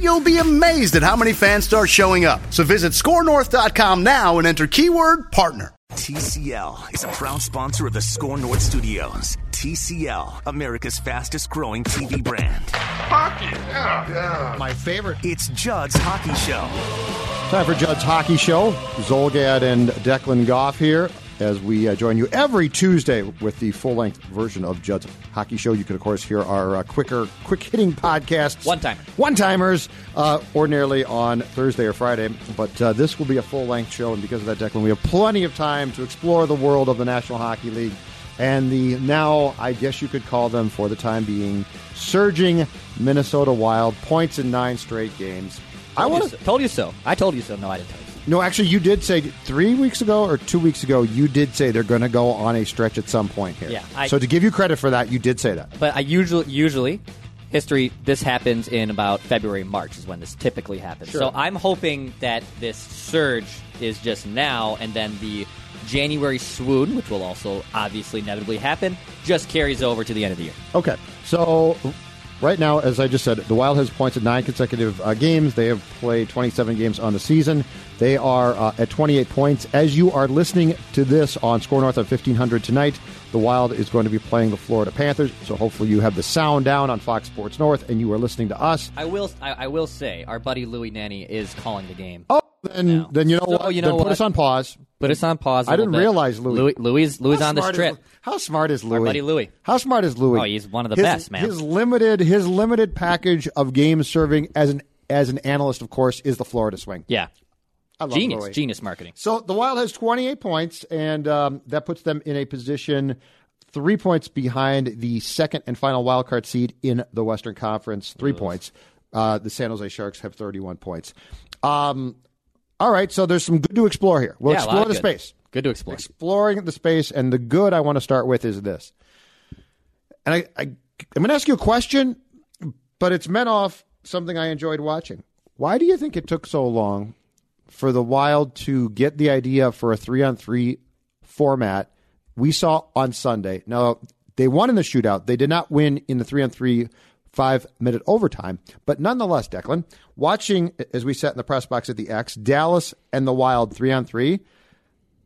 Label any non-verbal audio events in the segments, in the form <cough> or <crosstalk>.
you'll be amazed at how many fans start showing up. So visit scorenorth.com now and enter keyword partner. TCL is a proud sponsor of the Score North Studios. TCL, America's fastest growing TV brand. Hockey, yeah, yeah. My favorite. It's Judd's Hockey Show. Time for Judd's Hockey Show. Zulgad and Declan Goff here as we uh, join you every Tuesday with the full length version of Judd's Hockey Show. You can, of course, hear our uh, quicker, quick hitting podcasts. One timer. One timers, uh, ordinarily on Thursday or Friday. But uh, this will be a full length show, and because of that, Declan, we have plenty of time to explore the world of the National Hockey League and the now, I guess you could call them for the time being, surging Minnesota Wild. Points in nine straight games. I want to told you so. I told you so. No, I didn't tell you. No, actually, you did say three weeks ago or two weeks ago. You did say they're going to go on a stretch at some point here. Yeah, I- so to give you credit for that, you did say that. But I usually, usually, history. This happens in about February, March is when this typically happens. So I'm hoping that this surge is just now, and then the January swoon, which will also obviously inevitably happen, just carries over to the end of the year. Okay, so right now, as I just said, the Wild has points at nine consecutive uh, games. They have played 27 games on the season. They are uh, at 28 points. As you are listening to this on Score North at 1500 tonight, the Wild is going to be playing the Florida Panthers. So hopefully you have the sound down on Fox Sports North and you are listening to us. I will. I, I will say, our buddy Louis Nanne is calling the game. Oh, then, No. then you know So, what? you know then put us on pause. Put us on pause. I didn't realize Louis. Louis, Louis, Louis on the strip. Is, how smart is Louis? Our buddy Louis. How smart is Louis? Oh, he's one of the His- best, man. His limited, his limited package of game serving as an as an analyst, of course, is the Florida swing. Yeah, I love genius, Louis. genius marketing. So the Wild has 28 points, and um, that puts them in a position three points behind the second and final wild card seed in the Western Conference. Three points. Uh, the San Jose Sharks have 31 points. Um, all right, so there's some good to explore here. We'll Yeah, explore the good. space. Good to explore. Exploring the space, and the good I want to start with is this. And I, I I'm going to ask you a question, but it's meant off something I enjoyed watching. Why do you think it took so long for the Wild to get the idea for a three on three format we saw on Sunday? Now, they won in the shootout. They did not win in the three on three five minute overtime. But nonetheless, Declan, watching as we sat in the press box at the X, Dallas and the Wild three on three,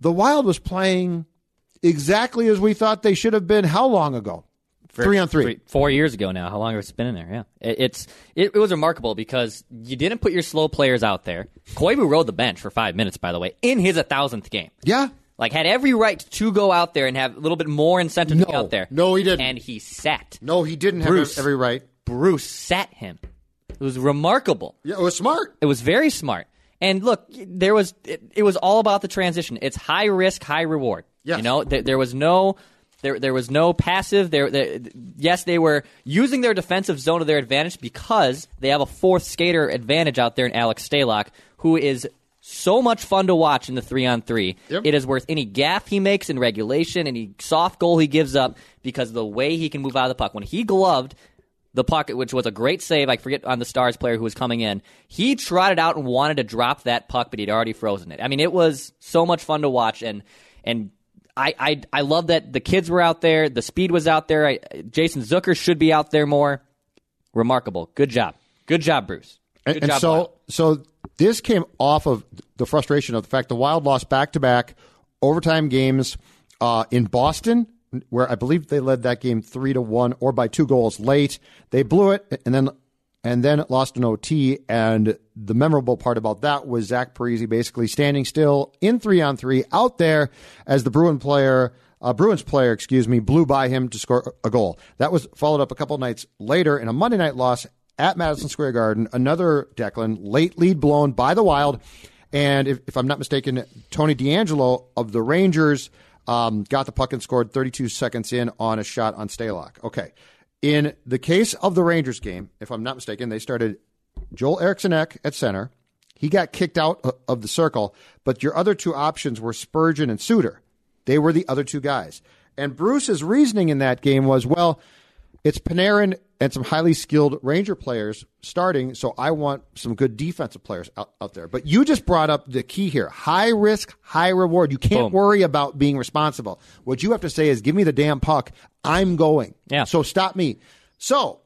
the Wild was playing exactly as we thought they should have been how long ago? three on three. four years ago now. How long has it been in there? Yeah, it, it's it, it was remarkable because you didn't put your slow players out there. Koivu rode the bench for five minutes, by the way, in his a thousandth game. Yeah. Like had every right to go out there and have a little bit more incentive to be out there. No, he didn't. and he sat. No, he didn't have every right. Bruce sat him. It was remarkable. Yeah, it was smart. It was very smart. And look, there was it, it was all about the transition. It's high risk, high reward. Yes. You know, there, there was no there there was no passive. There, there, yes, they were using their defensive zone to their advantage because they have a fourth skater advantage out there in Alex Stalock, who is so much fun to watch in the three on three. Yep. It is worth any gaff he makes in regulation, any soft goal he gives up because of the way he can move out of the puck. When he gloved the puck, which was a great save. I forget on the Stars player who was coming in. He trotted out and wanted to drop that puck, but he'd already frozen it. I mean, it was so much fun to watch, and and I I, I love that the kids were out there, the speed was out there. I, Jason Zucker should be out there more. Remarkable, good job, good job, Bruce. Good And, and job, so, Wild. so this came off of the frustration of the fact the Wild lost back to back overtime games uh, in Boston, where I believe they led that game three to one or by two goals late. They blew it, and then and then lost an OT. And the memorable part about that was Zach Parise basically standing still in three on three out there as the Bruin player, uh, Bruins player, excuse me, blew by him to score a goal. That was followed up a couple nights later in a Monday night loss at Madison Square Garden. Another Declan late lead blown by the Wild. And if, if I'm not mistaken, Tony DeAngelo of the Rangers um, got the puck and scored 32 seconds in on a shot on Stalock. Okay. In the case of the Rangers game, if I'm not mistaken, they started Joel Eriksson Ek at center. He got kicked out of the circle, but your other two options were Spurgeon and Suter. They were the other two guys. And Bruce's reasoning in that game was, well, it's Panarin and some highly skilled Ranger players starting, so I want some good defensive players out, out there. But you just brought up the key here high risk, high reward. You can't Boom. worry about being responsible. What you have to say is, give me the damn puck. I'm going. Yeah. So stop me. So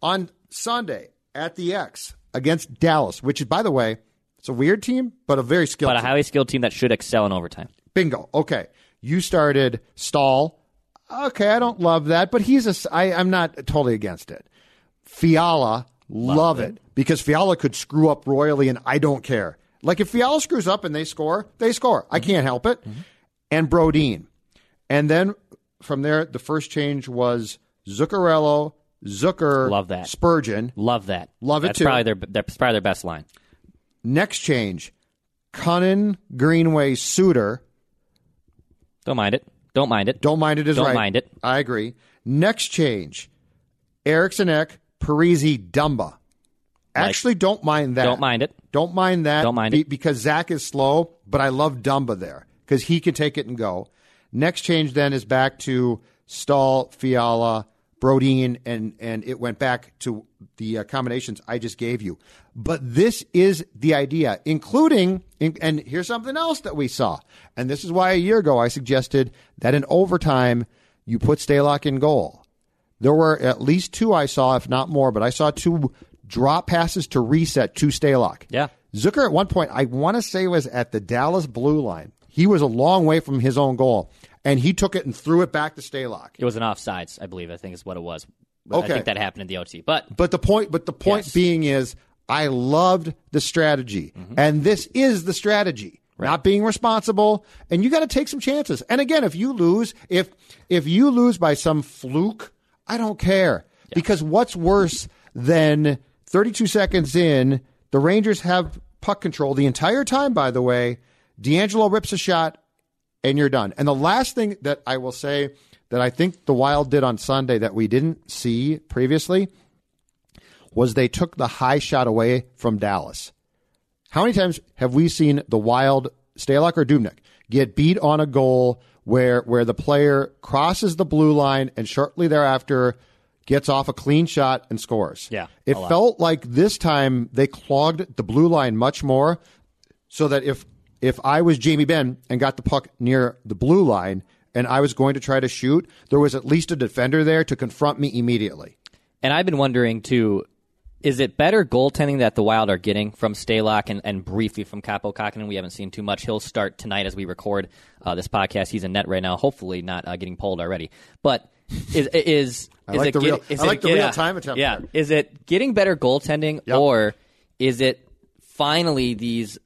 on Sunday at the X against Dallas, which is, by the way, it's a weird team, but a very skilled But a highly skilled team that should excel in overtime. Bingo. Okay. You started Staal. Okay, I don't love that, but he's a. I, I'm not totally against it. Fiala, love, it. because Fiala could screw up royally, and I don't care. Like if Fiala screws up and they score, they score. I can't help it. Mm-hmm. And Brodin, and then from there, the first change was Zuccarello, Zucker, Love that. Spurgeon. Love that. Love it That's too. Probably their, that's probably their best line. Next change, Kunin, Greenway, Suter. Don't mind it. Don't mind it. Don't mind it is right. Don't right. mind it. I agree. Next change, Eriksson Ek, Parise, Dumba. Actually, don't mind that. Don't mind it. Don't mind that. Don't mind be- it. because Zach is slow, but I love Dumba there because he can take it and go. Next change then is back to Staal, Fiala, Brodin, and and it went back to the uh, combinations I just gave you. But this is the idea, including in, and here's something else that we saw, and this is why a year ago I suggested that in overtime you put Stalock in goal. There were at least two I saw, if not more, but I saw two drop passes to reset to Stalock. Yeah. Zucker at one point, I want to say was at the Dallas blue line. He was a long way from his own goal, and he took it and threw it back to Stalock. It was an offsides, I believe. I think is what it was. I Okay. think that happened in the OT. But But the point, but the point Yes. being is, I loved the strategy, mm-hmm. and this is the strategy. Not being responsible, and you got to take some chances. And again, if you lose, if if you lose by some fluke, I don't care because what's worse than 32 seconds in, the Rangers have puck control the entire time. By the way, DeAngelo rips a shot, and you're done. And the last thing that I will say that I think the Wild did on Sunday that we didn't see previously was they took the high shot away from Dallas. How many times have we seen the Wild, Stalock or Dubnyk, get beat on a goal where where the player crosses the blue line and shortly thereafter gets off a clean shot and scores? Yeah, it felt like this time they clogged the blue line much more, so that if if I was Jamie Benn and got the puck near the blue line and I was going to try to shoot, there was at least a defender there to confront me immediately. And I've been wondering too, is it better goaltending that the Wild are getting from Stalock and, and briefly from Kaapo Kahkonen? We haven't seen too much. He'll start tonight as we record uh, this podcast. He's in net right now, hopefully not uh, getting pulled already. But is is I is like it the real, is I like the real time attempt Yeah, there. is it getting better goaltending Yep. or is it finally these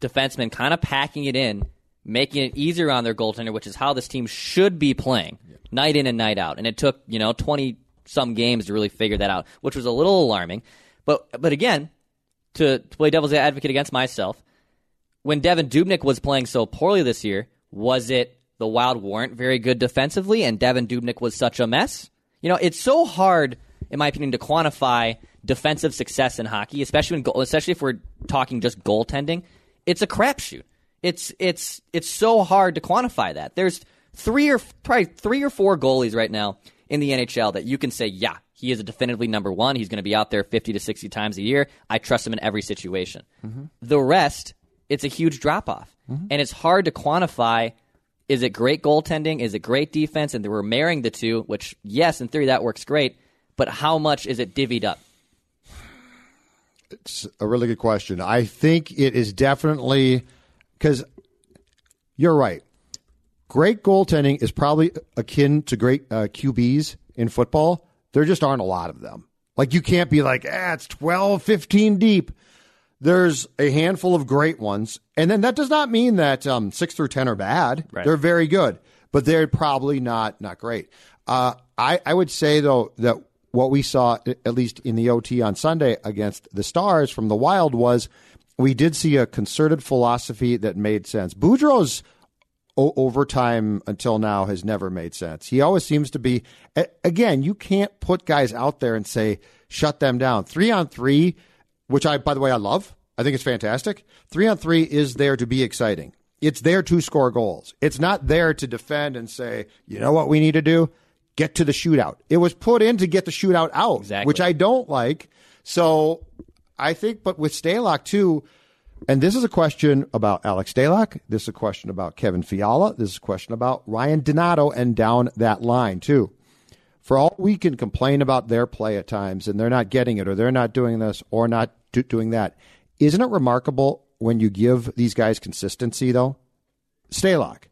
defensemen kind of packing it in, making it easier on their goaltender, which is how this team should be playing night in and night out. And it took, you know, 20 some games to really figure that out, which was a little alarming. But but again, to, to play devil's advocate against myself, when Devin Dubnyk was playing so poorly this year, was it the Wild weren't very good defensively and Devin Dubnyk was such a mess? You know, it's so hard, in my opinion, to quantify defensive success in hockey, especially when especially if we're talking just goaltending. It's a crapshoot. It's it's it's so hard to quantify that. There's three or probably three or four goalies right now in the NHL that you can say, yeah, he is a definitively number one. He's going to be out there 50 to 60 times a year. I trust him in every situation. Mm-hmm. The rest, it's a huge drop off. Mm-hmm. And it's hard to quantify is it great goaltending? Is it great defense? And we're marrying the two, which, yes, in theory, that works great. But how much is it divvied up? It's a really good question. I think it is definitely because you're right. Great goaltending is probably akin to great uh, QBs in football. There just aren't a lot of them. Like you can't be like, ah, it's 12, 15 deep. There's a handful of great ones. And then that does not mean that um, six through 10 are bad. Right. They're very good, but they're probably not, not great. Uh, I, I would say, though, that what we saw, at least in the OT on Sunday against the Stars from the Wild, was we did see a concerted philosophy that made sense. Boudreau's o- overtime until now has never made sense. He always seems to be, again, you can't put guys out there and say, shut them down. Three on three, which I, by the way, I love. I think it's fantastic. Three on three is there to be exciting. It's there to score goals. It's not there to defend and say, you know what we need to do? Get to the shootout. It was put in to get the shootout out, Exactly. which I don't like. So I think, but with Stalock too, and this is a question about Alex Stalock. This is a question about Kevin Fiala. This is a question about Ryan Donato and down that line too. For all we can complain about their play at times, and they're not getting it, or they're not doing this, or not do- doing that, isn't it remarkable when you give these guys consistency though? Stalock,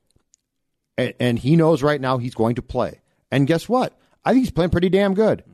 and, and he knows right now he's going to play. And guess what? I think he's playing pretty damn good.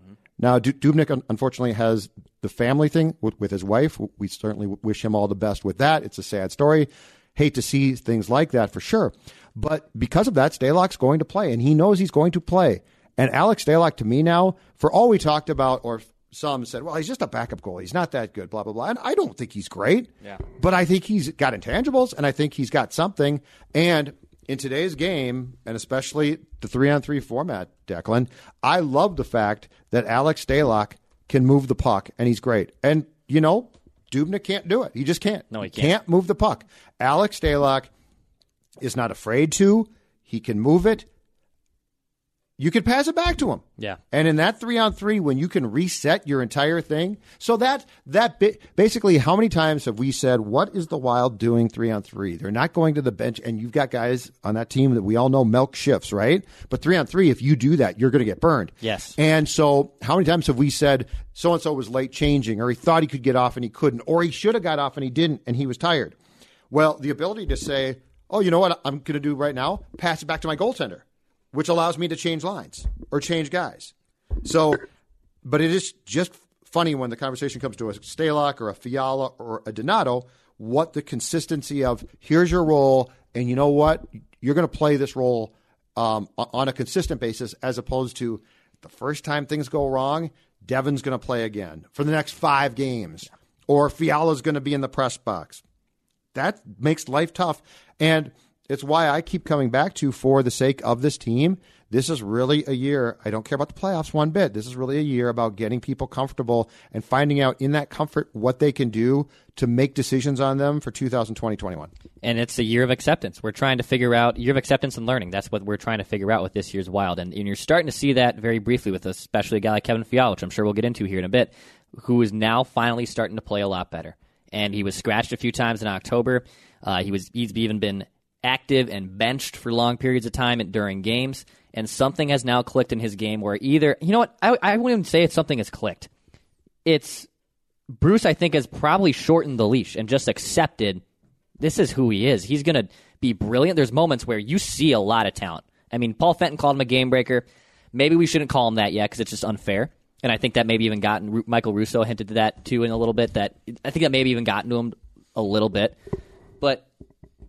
Now, Du- Dubnyk unfortunately has the family thing with, with his wife. We certainly wish him all the best with that. It's a sad story. Hate to see things like that for sure. But because of that, Stalock's going to play, and he knows he's going to play. And Alex Stalock, to me now, for all we talked about, or some said, well, he's just a backup goal. He's not that good, blah, blah, blah. And I don't think he's great. Yeah. But I think he's got intangibles, and I think he's got something. And in today's game, and especially the three on three format, Declan, I love the fact that Alex Stalock can move the puck, and he's great. And, you know, Dubna can't do it. He just can't. No, he can't. move the puck. Alex Stalock is not afraid to. He can move it. You could pass it back to him. Yeah. And in that three on three, when you can reset your entire thing, so that that bi- basically, how many times have we said, "What is the Wild doing three on three? They're not going to the bench, and you've got guys on that team that we all know milk shifts, right? But three on three, if you do that, you're going to get burned. Yes. And so, how many times have we said so and so was late changing, or he thought he could get off and he couldn't, or he should have got off and he didn't, and he was tired? Well, the ability to say, "Oh, you know what? I'm going to do right now: pass it back to my goaltender." Which allows me to change lines or change guys. So, but it is just funny when the conversation comes to a Stalock or a Fiala or a Donato, what the consistency of here's your role, and you know what? You're going to play this role um, on a consistent basis as opposed to the first time things go wrong, Devin's going to play again for the next five games, or Fiala's going to be in the press box that makes life tough. And it's why I keep coming back to for the sake of this team. This is really a year. I don't care about the playoffs one bit. This is really a year about getting people comfortable and finding out in that comfort what they can do to make decisions on them for 2020 21. and it's a year of acceptance. We're trying to figure out year of acceptance and learning. That's what we're trying to figure out with this year's Wild, and, and you're starting to see that very briefly with especially a guy like Kevin Fiala, which I'm sure we'll get into here in a bit, who is now finally starting to play a lot better. And he was scratched a few times in October. Uh, he was he's even been active and benched for long periods of time during games, and something has now clicked in his game where either you know what I I wouldn't even say it's something has clicked. It's Bruce, I think, has probably shortened the leash and just accepted this is who he is. He's going to be brilliant. There's moments where you see a lot of talent. I mean, Paul Fenton called him a game breaker. Maybe we shouldn't call him that yet because it's just unfair. And I think that maybe even gotten Michael Russo hinted to that too in a little bit. That I think that maybe even gotten to him a little bit. But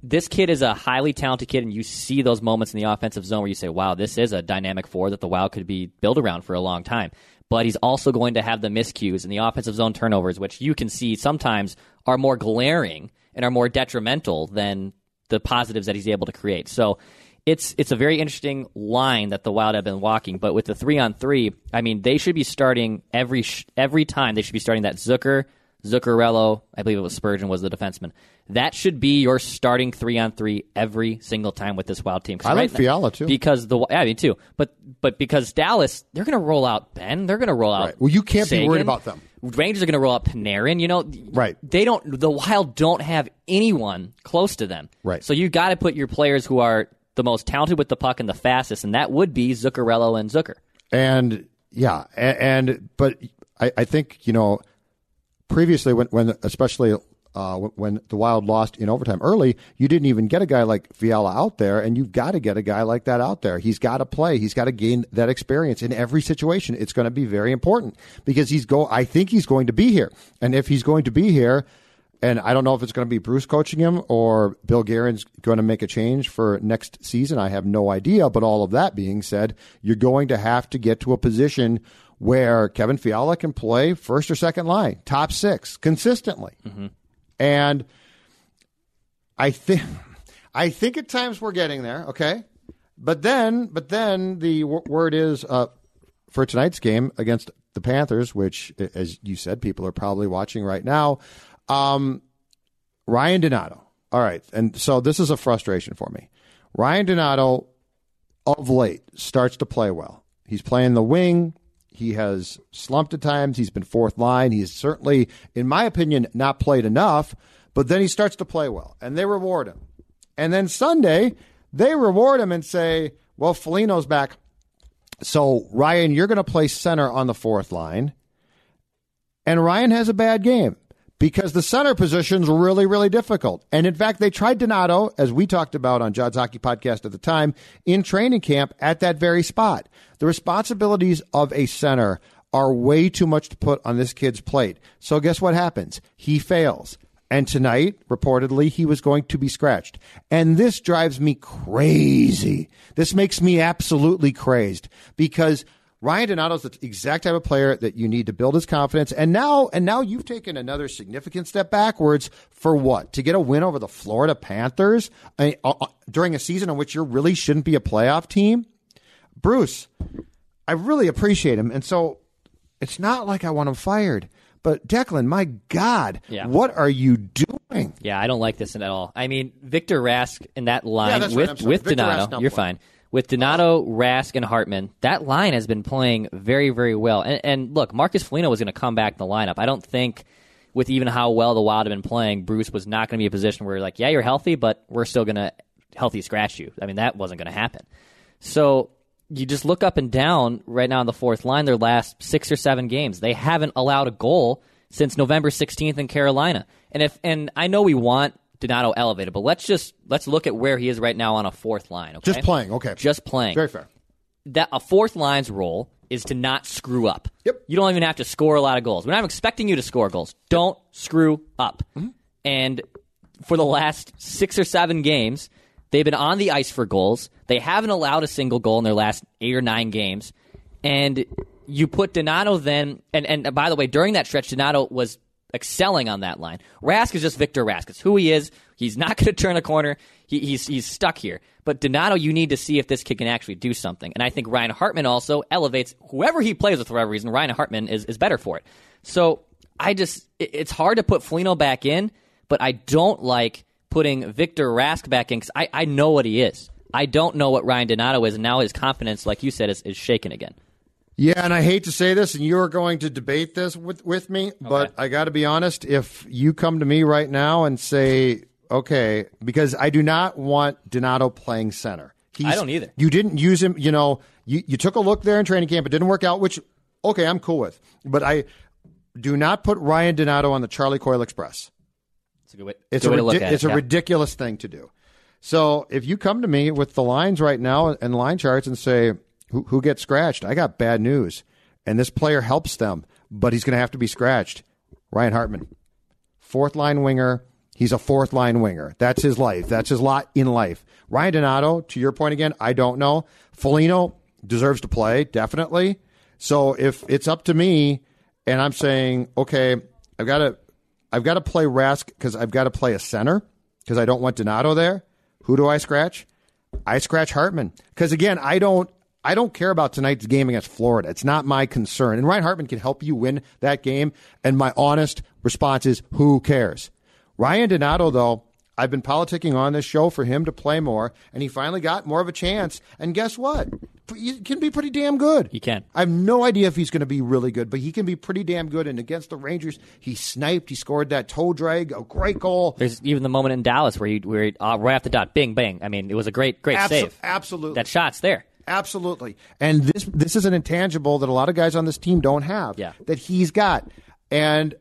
this kid is a highly talented kid, and you see those moments in the offensive zone where you say, "Wow, this is a dynamic four that the Wild could be built around for a long time." But he's also going to have the miscues and the offensive zone turnovers, which you can see sometimes are more glaring and are more detrimental than the positives that he's able to create. So it's it's a very interesting line that the Wild have been walking. But with the three on three, I mean, they should be starting every sh- every time. They should be starting that Zucker, Zuccarello. I believe it was Spurgeon was the defenseman. That should be your starting three on three every single time with this Wild team. I like now- Fiala, too. because the yeah, I mean too. But but because Dallas, they're going to roll out Benn. They're going to roll out. Right. Well, you can't be worried about them. Rangers are going to roll out Panarin. You know, Right. They don't. The Wild don't have anyone close to them. Right. So you got to put your players who are the most talented with the puck and the fastest, and that would be Zuccarello and Zucker. And yeah, and, and but I, I think you know previously when when especially uh, when, the Wild lost in overtime early, you didn't even get a guy like Fiala out there, and you've got to get a guy like that out there. He's got to play. He's got to gain that experience in every situation. It's going to be very important because he's go. I think he's going to be here, and if he's going to be here, and I don't know if it's going to be Bruce coaching him or Bill Guerin's going to make a change for next season. I have no idea. But all of that being said, you're going to have to get to a position where Kevin Fiala can play first or second line, top six consistently. And I think <laughs> I think at times we're getting there, okay? But then but then the w- word is uh, for tonight's game against the Panthers, which as you said people are probably watching right now, um, Ryan Donato. All right. And so this is a frustration for me. Ryan Donato of late starts to play well. He's playing the wing. He has slumped at times. He's been fourth line. He's certainly, in my opinion, not played enough, but then he starts to play well and they reward him. And then Sunday, they reward him and say, well, Foligno's back. So, Ryan, you're going to play center on the fourth line. And Ryan has a bad game because the center position's really, really difficult. And in fact, they tried Donato, as we talked about on Judd's Hockey Podcast at the time, in training camp at that very spot. The responsibilities of a center are way too much to put on this kid's plate. So guess what happens? He fails. And tonight, reportedly, he was going to be scratched. And this drives me crazy. This makes me absolutely crazed because Ryan Donato's the exact type of player that you need to build his confidence. And now, and now you've taken another significant step backwards for what? To get a win over the Florida Panthers uh, uh, during a season in which you really shouldn't be a playoff team? Bruce, I really appreciate him. And so it's not like I want him fired. But Declan, my God, Yeah. what are you doing? Yeah, I don't like this at all. I mean, Viktor Rask in that line that's with with Donato, you're fine. With Donato, Rask, and Hartman, that line has been playing very, very well. And, and look, Marcus Foligno was going to come back in the lineup. I don't think, with even how well the Wild have been playing, Bruce was not going to be a position where like, yeah, you're healthy, but we're still going to healthy scratch you. I mean, that wasn't going to happen. So you just look up and down right now on the fourth line. Their last six or seven games, they haven't allowed a goal since November 16th in Carolina. And if and I know we want Donato elevated, but let's just let's look at where he is right now on a fourth line. Okay? Just playing, okay. Just playing. Very fair. That a fourth line's role is to not screw up. Yep. You don't even have to score a lot of goals. We're not expecting you to score goals. Don't screw up. Mm-hmm. And for the last six or seven games, they've been on the ice for goals. They haven't allowed a single goal in their last eight or nine games. And you put Donato then, and, and by the way, during that stretch, Donato was excelling on that line. Rask is just Viktor Rask. It's who he is. He's not <laughs> going to turn a corner. He, he's he's stuck here. But Donato, you need to see if this kid can actually do something. And I think Ryan Hartman also elevates whoever he plays with for whatever reason. Ryan Hartman is, is better for it. So I just it- it's hard to put Foligno back in, but I don't like putting Viktor Rask back in because I, I know what he is. I don't know what Ryan Donato is, and now his confidence, like you said, is, is shaken again. Yeah, and I hate to say this, and you're going to debate this with, with me, but I got to be honest. If you come to me right now and say, okay, because I do not want Donato playing center. He's, I don't either. You didn't use him, you know, you, you took a look there in training camp. It didn't work out, which, okay, I'm cool with. But I do not put Ryan Donato on the Charlie Coyle Express. It's a good way, It's good a way to look at it's it. a yeah. ridiculous thing to do. So if you come to me with the lines right now and line charts and say who, who gets scratched, I got bad news, and this player helps them, but he's going to have to be scratched. Ryan Hartman, fourth line winger. He's a fourth line winger. That's his life. That's his lot in life. Ryan Donato, to your point again, I don't know. Foligno deserves to play definitely. So if it's up to me, and I'm saying, okay, I've got to, I've got to play Rask because I've got to play a center because I don't want Donato there. Who do I scratch? I scratch Hartman because again, I don't, I don't care about tonight's game against Florida. It's not my concern. And Ryan Hartman can help you win that game. And my honest response is, who cares? Ryan Donato, though, I've been politicking on this show for him to play more, and he finally got more of a chance. And guess what? He can be pretty damn good. He can. I have no idea if he's going to be really good, but he can be pretty damn good. And against the Rangers, he sniped. He scored that toe drag, a great goal. There's even the moment in Dallas where he where he, uh, right off the dot, bing bang. I mean, it was a great great Abso- save. absolutely. that shot's there. Absolutely. And this this is an intangible that a lot of guys on this team don't have. Yeah. That he's got. And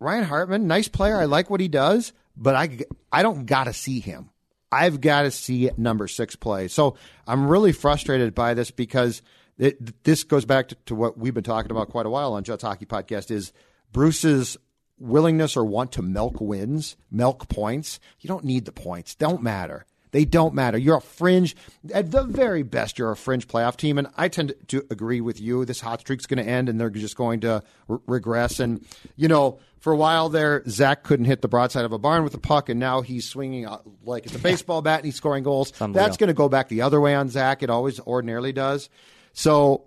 Ryan Hartman, nice player. I like what he does, but I I don't got to see him. I've got to see number six play. So I'm really frustrated by this because it, this goes back to, to what we've been talking about quite a while on Judd's Hockey Podcast. Is Bruce's willingness or want to milk wins, milk points. You don't need the points. Don't matter. They don't matter. You're a fringe, at the very best, you're a fringe playoff team. And I tend to agree with you. This hot streak's going to end and they're just going to re- regress. And, you know, for a while there, Zach couldn't hit the broadside of a barn with the puck, and now he's swinging uh, like it's a baseball bat and he's scoring goals. That's going to go back the other way on Zach. It always ordinarily does. So,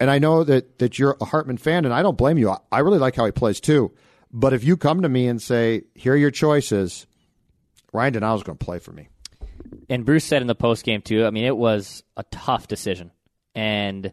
and I know that, that you're a Hartman fan, and I don't blame you. I, I really like how he plays too. But if you come to me and say, here are your choices, Ryan Donato's going to play for me. And Bruce said in the post game too. I mean, it was a tough decision, and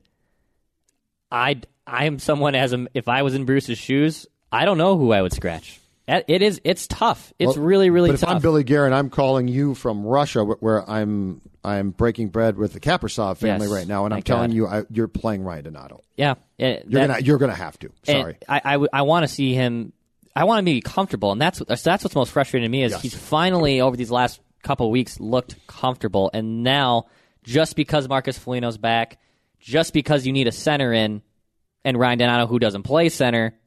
I I am someone as a, if I was in Bruce's shoes, I don't know who I would scratch. It is it's tough. It's Well, really really but tough. if I'm Billy Guerin, I'm calling you from Russia, where I'm I'm breaking bread with the Kaprizov family Yes, right now, and I'm telling God. you, I, you're playing Ryan Donato. yeah, yeah, You're that- gonna you're gonna have to. Sorry. I I, w- I want to see him. I want him to be comfortable, and that's what, that's what's most frustrating to me is Yes. he's finally over these last couple weeks looked comfortable, and now just because Marcus Foligno's back, just because you need a center in, and Ryan Donato who doesn't play center,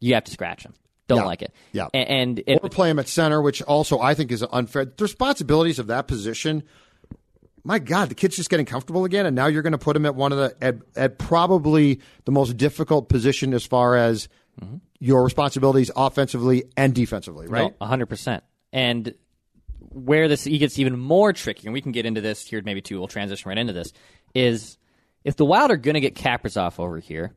you have to scratch him. Don't Yeah. like it. Yeah. A- and, it, or play him at center, which also I think is unfair. The responsibilities of that position. My God, the kid's just getting comfortable again, and now you're going to put him at one of the at, at probably the most difficult position as far as mm-hmm. your responsibilities offensively and defensively, right? No, hundred percent. And where this he gets even more tricky, and we can get into this here maybe too. We'll transition right into this. Is if the Wild are going to get Kaprizov over here,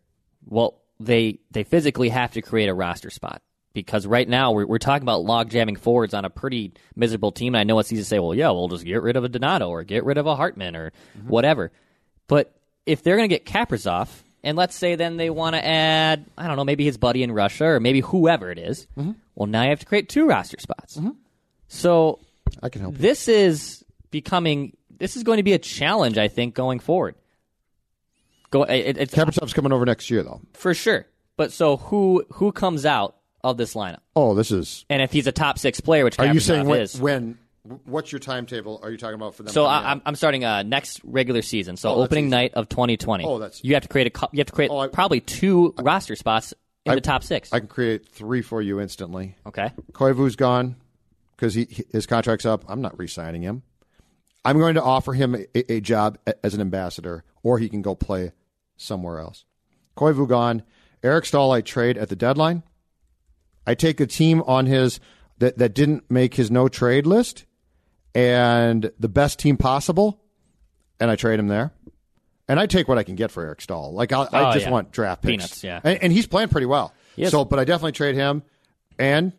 well, they they physically have to create a roster spot because right now we're, we're talking about log jamming forwards on a pretty miserable team. And I know it's easy to say, well, yeah, we'll just get rid of a Donato or get rid of a Hartman or mm-hmm. whatever. But if they're going to get Kaprizov, and let's say then they want to add, I don't know, maybe his buddy in Russia or maybe whoever it is, mm-hmm. well, now you have to create two roster spots. Mm-hmm. So I can help. you. this is becoming, this is going to be a challenge, I think, going forward. Go, it, it's Kaprizov's coming over next year, though. for sure. But so who who comes out of this lineup? Oh, this is. And if he's a top six player, which Are you saying when, is, when? What's your timetable? Are you talking about for them? So I, I'm I'm starting uh, next regular season. So Oh, opening night of 2020. Oh, that's- you have to create a you have to create Oh, I- probably two roster spots in I- the top six. I can create three for you instantly. okay. Koivu's gone because he, his contract's up. I'm not re-signing him. I'm going to offer him a, a job as an ambassador, or he can go play somewhere else. Koivu gone. Eric Staal, I trade at the deadline. I take a team on his that, that didn't make his no trade list and the best team possible, and I trade him there. And I take what I can get for Eric Staal. Like I, I Oh, just yeah. want draft picks. Peanuts, yeah. And, and he's playing pretty well. So, but I definitely trade him. And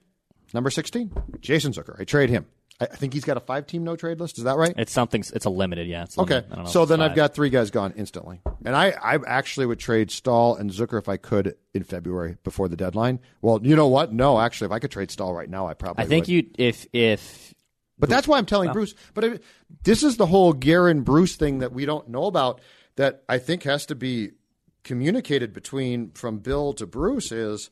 number sixteen, Jason Zucker. I trade him. I, think he's got a five-team no trade list. Is that right? It's something. It's a limited. Yeah. It's Okay. limited. Know So then five. I've got three guys gone instantly. And I, I actually would trade Staal and Zucker if I could in February before the deadline. Well, you know what? No, actually, if I could trade Staal right now, I probably I think would. you if if But that's why I'm telling Bruce. But it, this is the whole Guerin Bruce thing that we don't know about that I think has to be communicated between from Bill to Bruce is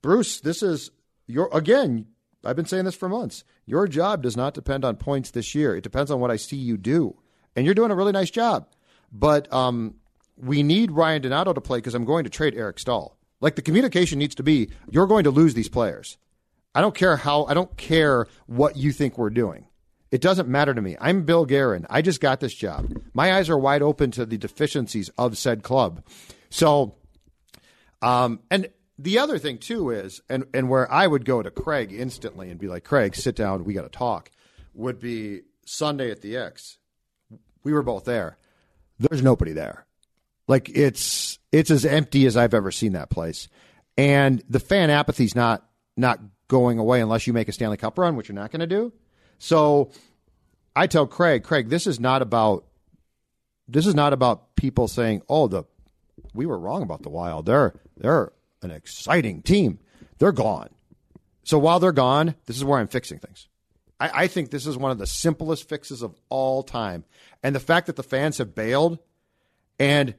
Bruce, this is your again, I've been saying this for months. Your job does not depend on points this year. It depends on what I see you do. And you're doing a really nice job. But um, we need Ryan Donato to play because I'm going to trade Eric Staal. Like the communication needs to be you're going to lose these players. I don't care how, I don't care what you think we're doing. It doesn't matter to me. I'm Bill Guerin. I just got this job. My eyes are wide open to the deficiencies of said club. So, um, and the other thing too is, and, and where I would go to Craig instantly and be like, Craig, sit down, we got to talk, would be Sunday at the X. We were both there. There's nobody there. Like it's it's as empty as I've ever seen that place, and the fan apathy's not not going away unless you make a Stanley Cup run, which you're not going to do. So I tell Craig, Craig, this is not about this is not about people saying, "Oh, the we were wrong about the Wild. They're they're an exciting team. They're gone." So while they're gone, this is where I'm fixing things. I, I think this is one of the simplest fixes of all time, and the fact that the fans have bailed and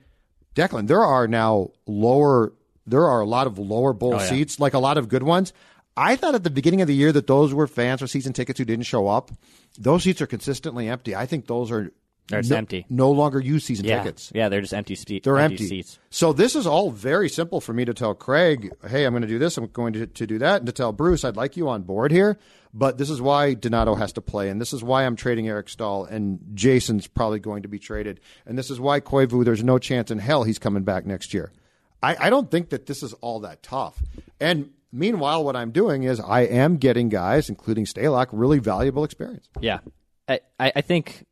Declan, there are now lower. There are a lot of lower bowl Oh, yeah. seats, like a lot of good ones. I thought at the beginning of the year that those were fans with season tickets who didn't show up. Those seats are consistently empty. I think those are They're no, empty. no longer use season Yeah, tickets. yeah, they're just empty seats. They're empty. seats. So this is all very simple for me to tell Craig, hey, I'm going to do this, I'm going to, to do that, and to tell Bruce, I'd like you on board here. But this is why Donato has to play, and this is why I'm trading Eric Staal, and Jason's probably going to be traded, and this is why Koivu, there's no chance in hell he's coming back next year. I, I don't think that this is all that tough. And meanwhile, what I'm doing is I am getting guys, including Stalock, really valuable experience. Yeah, I I think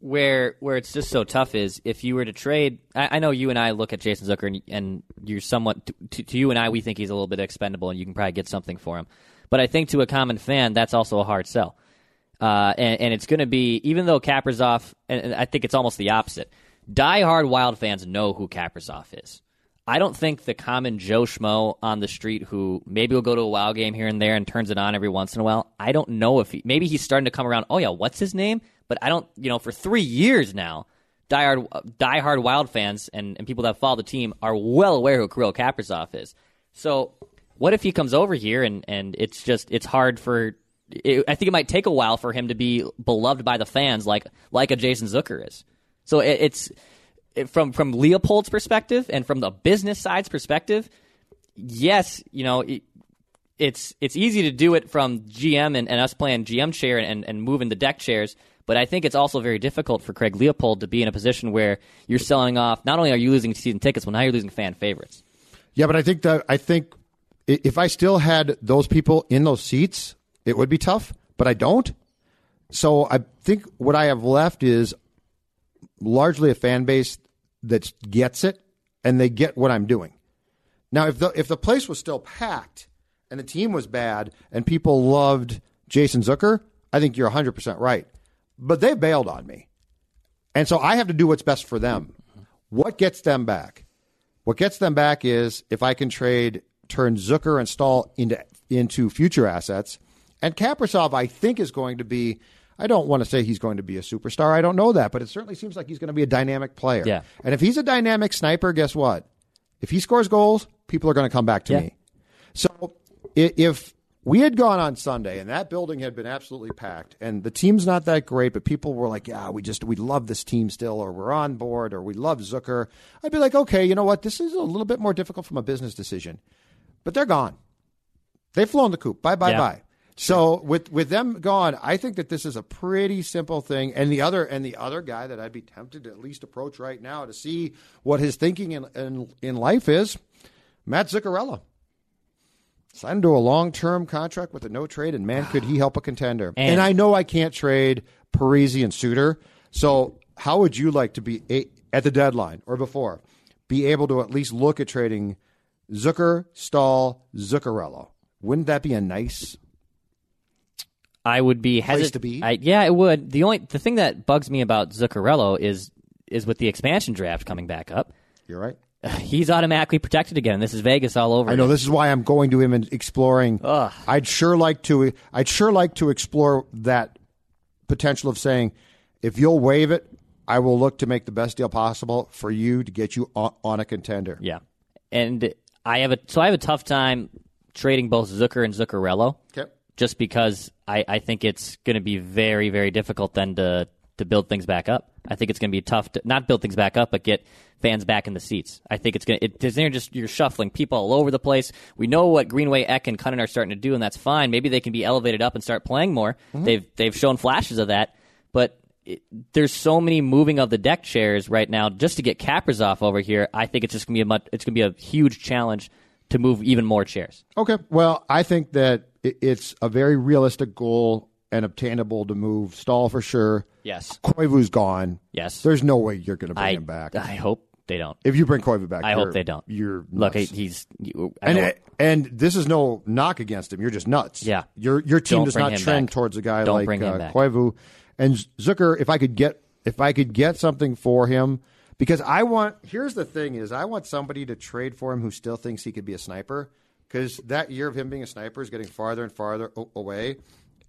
where where it's just so tough is if you were to trade. I, I know you and I look at Jason Zucker and, and you're somewhat to, to, you and I we think he's a little bit expendable and you can probably get something for him. But I think to a common fan that's also a hard sell. Uh, and, and it's going to be even though Kaprizov, and, and I think it's almost the opposite. Die-hard Wild fans know who Kaprizov is. I don't think the common Joe Schmo on the street who maybe will go to a WoW game here and there and turns it on every once in a while. I don't know if he maybe he's starting to come around. Oh yeah, what's his name? But I don't. You know, for three years now, diehard diehard Wild fans and, and people that follow the team are well aware who Kirill Kaprizov is. So what if he comes over here and and it's just it's hard for. It, I think it might take a while for him to be beloved by the fans like like a Jason Zucker is. So it, it's it- from from Leopold's perspective and from the business side's perspective, yes, you know, it, it's it's easy to do it from GM and, and us playing GM chair and, and moving the deck chairs. But I think it's also very difficult for Craig Leopold to be in a position where you're selling off. Not only are you losing season tickets, but now you're losing fan favorites. Yeah, but I think that I think if I still had those people in those seats, it would be tough. But I don't. So I think what I have left is largely a fan base that gets it and they get what I'm doing. Now, if the if the place was still packed and the team was bad and people loved Jason Zucker, I think you're 100 percent right. But they bailed on me, and so I have to do what's best for them. What gets them back? What gets them back is if I can trade turn Zucker and Staal into into future assets, and Kaprizov I think is going to be. I don't want to say he's going to be a superstar. I don't know that, but it certainly seems like he's going to be a dynamic player. Yeah. And if he's a dynamic sniper, guess what? If he scores goals, people are going to come back to Yeah. me. So if we had gone on Sunday and that building had been absolutely packed and the team's not that great, but people were like, yeah, we just, we love this team still, or we're on board, or we love Zucker, I'd be like, okay, you know what? This is a little bit more difficult from a business decision. But they're gone. They've flown the coop. Bye, bye, Yeah. bye. So with with them gone, I think that this is a pretty simple thing. And the other and the other guy that I'd be tempted to at least approach right now to see what his thinking in in, in life is, Matt Zuccarello. Signed to a long term contract with a no trade, and man, could he help a contender. And, And- I know I can't trade Parise and Suter. So how would you like to be a, at the deadline or before be able to at least look at trading Zucker, Staal, Zuccarello? Wouldn't that be a nice I would be Place hesit- to be? I, yeah, it would. The only the thing that bugs me about Zuccarello is is with the expansion draft coming back up. You're right. <sighs> He's automatically protected again. This is Vegas all over. I know again. this is why I'm going to him and exploring. I'd sure like to. I'd sure like to explore that potential of saying, if you'll waive it, I will look to make the best deal possible for you to get you on, on a contender. Yeah, and I have a so I have a tough time trading both Zucker and Zuccarello. Okay. Just because I, I think it's going to be very very difficult then to to build things back up. I think it's going to be tough to not build things back up, but get fans back in the seats. I think it's going to. It, they're just you're shuffling people all over the place. We know what Greenway, Ek, and Kunin are starting to do, and that's fine. Maybe they can be elevated up and start playing more. Mm-hmm. They've they've shown flashes of that, but it, there's so many moving of the deck chairs right now just to get Kaprizov over here. I think it's just gonna be a much, it's gonna be a huge challenge to move even more chairs. Okay. Well, I think that it's a very realistic goal and obtainable to move Staal for sure. Yes. Koivu's gone. Yes. There's no way you're going to bring I him back. I hope they don't. if you bring Koivu back, I hope they don't. You're Look, nuts. he's you, and and this is no knock against him. You're just nuts. Yeah. Your your team Don't does not trend back. towards a guy Don't like bring him uh, back. Koivu and Zucker. If I could get if I could get something for him, because I want. Here's the thing: is I want somebody to trade for him who still thinks he could be a sniper. Because that year of him being a sniper is getting farther and farther away,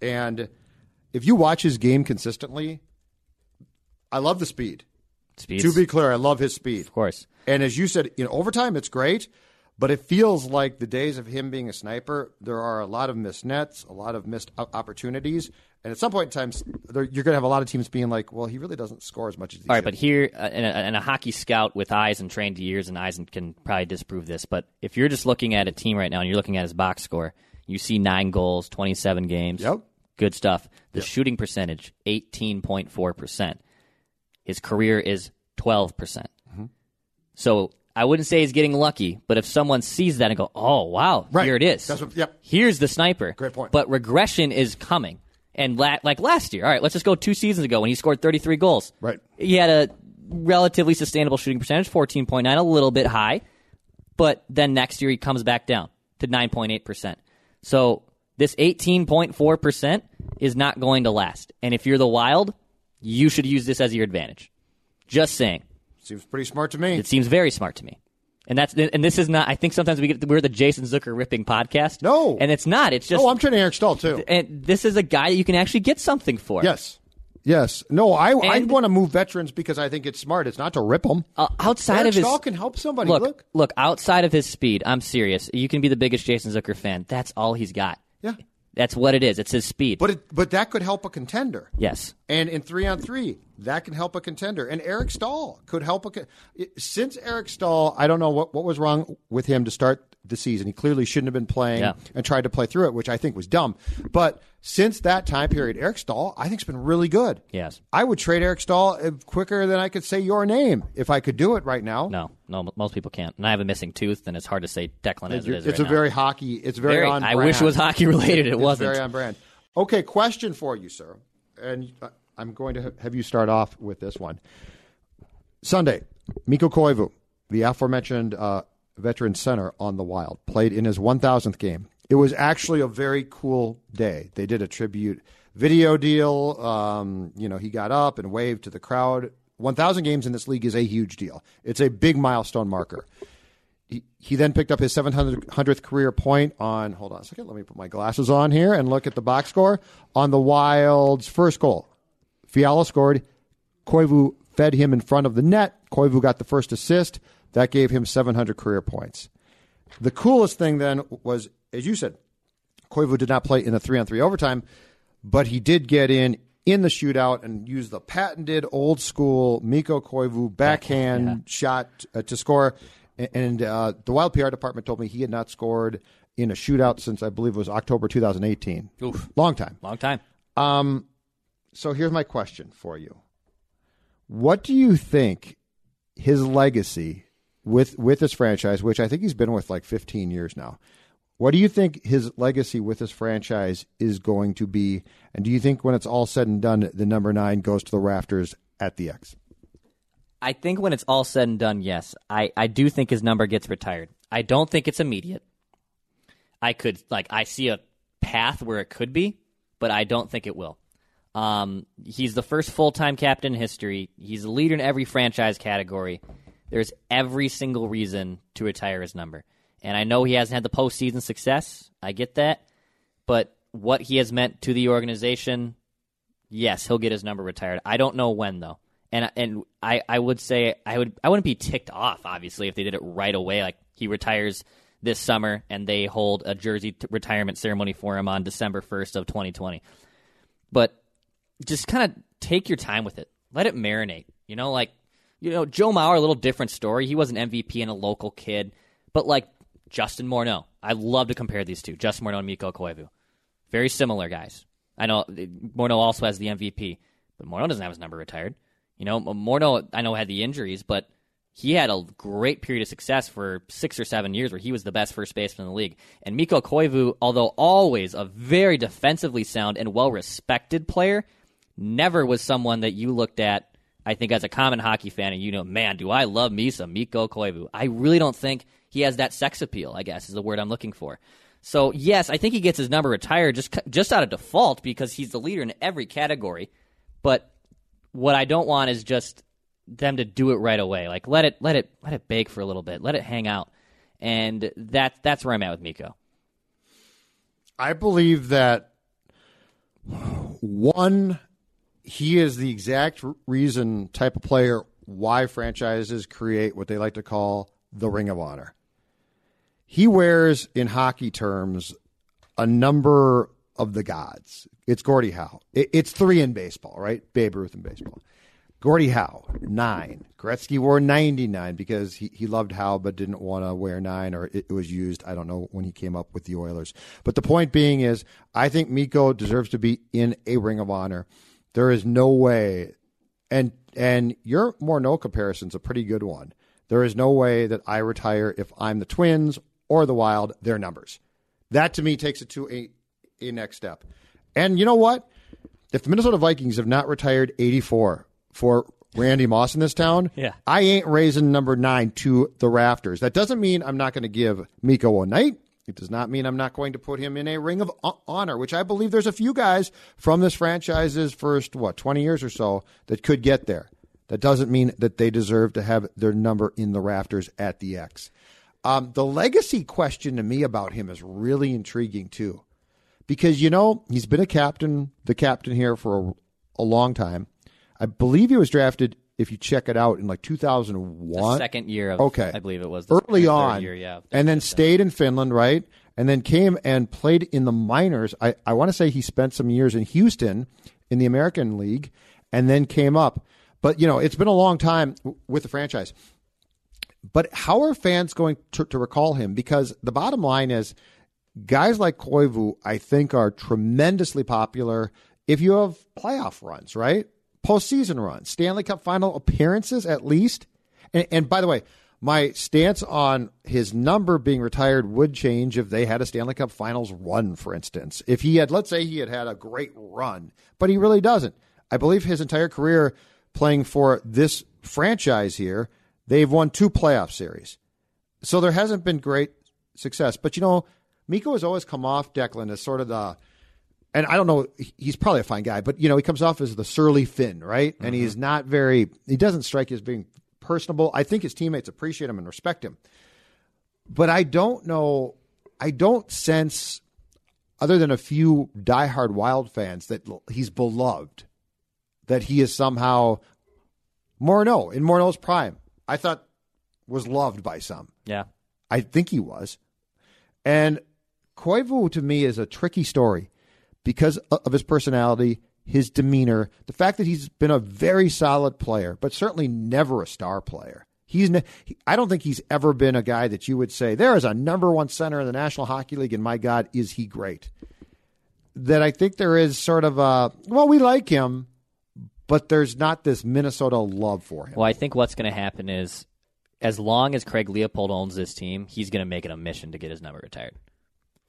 and if you watch his game consistently, I love the speed. Speeds, To be clear, I love his speed. of course. And as you said, you in overtime, it's great. But it feels like the days of him being a sniper, there are a lot of missed nets, a lot of missed opportunities. And at some point in time, you're going to have a lot of teams being like, well, he really doesn't score as much as he All right, should. but here, uh, and, a, and a hockey scout with eyes and trained years, and eyes and can probably disprove this. But if you're just looking at a team right now and you're looking at his box score, you see nine goals, 27 games. Yep. Good stuff. The shooting percentage, 18.4%. His career is 12%. percent Mm-hmm. So I wouldn't say he's getting lucky, but if someone sees that and go, oh, wow, Right. here it is. That's what- yep. Here's the sniper. Great point. But regression is coming. And la- like last year, all right, let's just go two seasons ago when he scored 33 goals. Right. He had a relatively sustainable shooting percentage, 14.9, a little bit high. But then next year he comes back down to 9.8%. So this 18.4% is not going to last. And if you're the Wild, you should use this as your advantage. Just saying. Seems pretty smart to me. It seems very smart to me. And that's and this is not. I think sometimes we get we're the Jason Zucker ripping podcast. No. and it's not. It's just oh, I'm trading Eric Staal, too. and this is a guy that you can actually get something for. Yes. Yes. No, I, I want to move veterans because I think it's smart. It's not to rip them. Uh, outside Eric of his Staal can help somebody. look, Look. look, outside of his speed, I'm serious. You can be the biggest Jason Zucker fan. That's all he's got. Yeah. That's what it is. It's his speed. But it, but that could help a contender. yes, And in three on three, that can help a contender. And Eric Staal could help a. Since Eric Staal, I don't know what, what was wrong with him to start the season. He clearly shouldn't have been playing Yeah. and tried to play through it, which I think was dumb. But since that time period, Eric Staal, I think, has been really good. Yes. I would trade Eric Staal uh, quicker than I could say your name if I could do it right now. no, no, most people can't. And I have a missing tooth, and it's hard to say Declan as it is it's right a now. very hockey. It's very, Very- on. I brand. wish it was hockey related. It It's wasn't. very on brand. Okay, question for you, sir. And uh, I'm going to have you start off with this one. Sunday, Mikko Koivu, the aforementioned uh, veteran center on the Wild, played in his 1,000th game. It was actually a very cool day. They did a tribute video deal. Um, you know, he got up and waved to the crowd. 1,000 games in this league is a huge deal. It's a big milestone marker. He, he then picked up his 700th career point on, hold on a second, let me put my glasses on here and look at the box score on the Wild's first goal. Fiala scored. Koivu fed him in front of the net. Koivu got the first assist. That gave him 700 career points. The coolest thing then was, as you said, Koivu did not play in the three on three overtime, but he did get in in the shootout and use the patented old school Mikko Koivu backhand shot uh, to score. And uh, the Wild PR department told me he had not scored in a shootout since I believe it was October 2018. Oof. Long time. Long time. So here's my question for you. What do you think his legacy with with this franchise, which I think he's been with like 15 years now, what do you think his legacy with this franchise is going to be? And do you think when it's all said and done, the number nine goes to the rafters at the X? I think when it's all said and done, yes, I, I do think his number gets retired. I don't think it's immediate. I could like I see a path where it could be, but I don't think it will. Um, he's the first full time captain in history. He's a leader in every franchise category. There's every single reason to retire his number. And I know he hasn't had the postseason success. I get that. But what he has meant to the organization, yes, he'll get his number retired. I don't know when though. And and I, I would say I would I wouldn't be ticked off obviously if they did it right away like he retires this summer and they hold a jersey t- retirement ceremony for him on December 1st of 2020. But just kind of take your time with it. Let it marinate. You know, like you know, Joe Mauer, a little different story. He was an MVP and a local kid, but like Justin Morneau, I love to compare these two, Justin Morneau and Mikko Koivu. Very similar guys. I know uh, Morneau also has the MVP, but Morneau doesn't have his number retired. You know, Morneau, I know had the injuries, but he had a great period of success for six or seven years where he was the best first baseman in the league. And Mikko Koivu, although always a very defensively sound and well respected player, never was someone that you looked at, I think, as a common hockey fan, and you know, man, do I love some Mikko Koivu. I really don't think he has that sex appeal, I guess, is the word I'm looking for. So, yes, I think he gets his number retired just, just out of default because he's the leader in every category. But what I don't want is just them to do it right away. Like let it let it let it bake for a little bit. Let it hang out. And that that's where I'm at with Mikko. I believe that one, he is the exact reason type of player why franchises create what they like to call the Ring of Honor. he wears, in hockey terms, a number of the gods. It's Gordie Howe. It's three in baseball, right? Babe Ruth in baseball. Gordie Howe, nine. Gretzky wore 99 because he, he loved Howe but didn't want to wear nine or it, it was used. I don't know when he came up with the Oilers. But the point being is, I think Mikko deserves to be in a Ring of Honor. There is no way, and and your Morneau comparison's a pretty good one. There is no way that I retire if I'm the Twins or the Wild, their numbers. That to me takes it to a, a next step. And you know what? If the Minnesota Vikings have not retired 84 for Randy Moss in this town, Yeah. I ain't raising number nine to the rafters. That doesn't mean I'm not going to give Mikko a night. It does not mean I'm not going to put him in a ring of honor, which I believe there's a few guys from this franchise's first, what, 20 years or so that could get there. That doesn't mean that they deserve to have their number in the rafters at the X. Um, the legacy question to me about him is really intriguing too, because you know he's been a captain, the captain here for a, a long time. I believe he was drafted. If you check it out in like 2001, The second year of, okay, I believe it was the early on, year, yeah. and then stayed in Finland, right? And then came and played in the minors. I, I want to say he spent some years in Houston in the American League, and then came up. But you know, it's been a long time w- with the franchise. But how are fans going to, to recall him? Because the bottom line is, guys like Koivu, I think, are tremendously popular if you have playoff runs, right? Postseason runs, Stanley Cup final appearances at least. And, and by the way, my stance on his number being retired would change if they had a Stanley Cup finals run, for instance. If he had, let's say he had had a great run, but he really doesn't. I believe his entire career playing for this franchise here, they've won two playoff series. So there hasn't been great success. But you know, Mikko has always come off Declan as sort of the and I don't know, he's probably a fine guy, but you know, he comes off as the surly Finn, right? And he's mm-hmm. not very he doesn't strike you as being personable. I think his teammates appreciate him and respect him. But I don't know I don't sense other than a few diehard wild fans that he's beloved. That he is somehow Morneau in Morneau's prime. I thought was loved by some. Yeah. I think he was. And Koivu to me is a tricky story because of his personality, his demeanor, the fact that he's been a very solid player, but certainly never a star player. He's ne- I don't think he's ever been a guy that you would say there is a number one center in the National Hockey League, and my God, is he great? That I think there is sort of a well, we like him, but there's not this Minnesota love for him. Well, I think what's going to happen is, as long as Craig Leopold owns this team, he's going to make it a mission to get his number retired.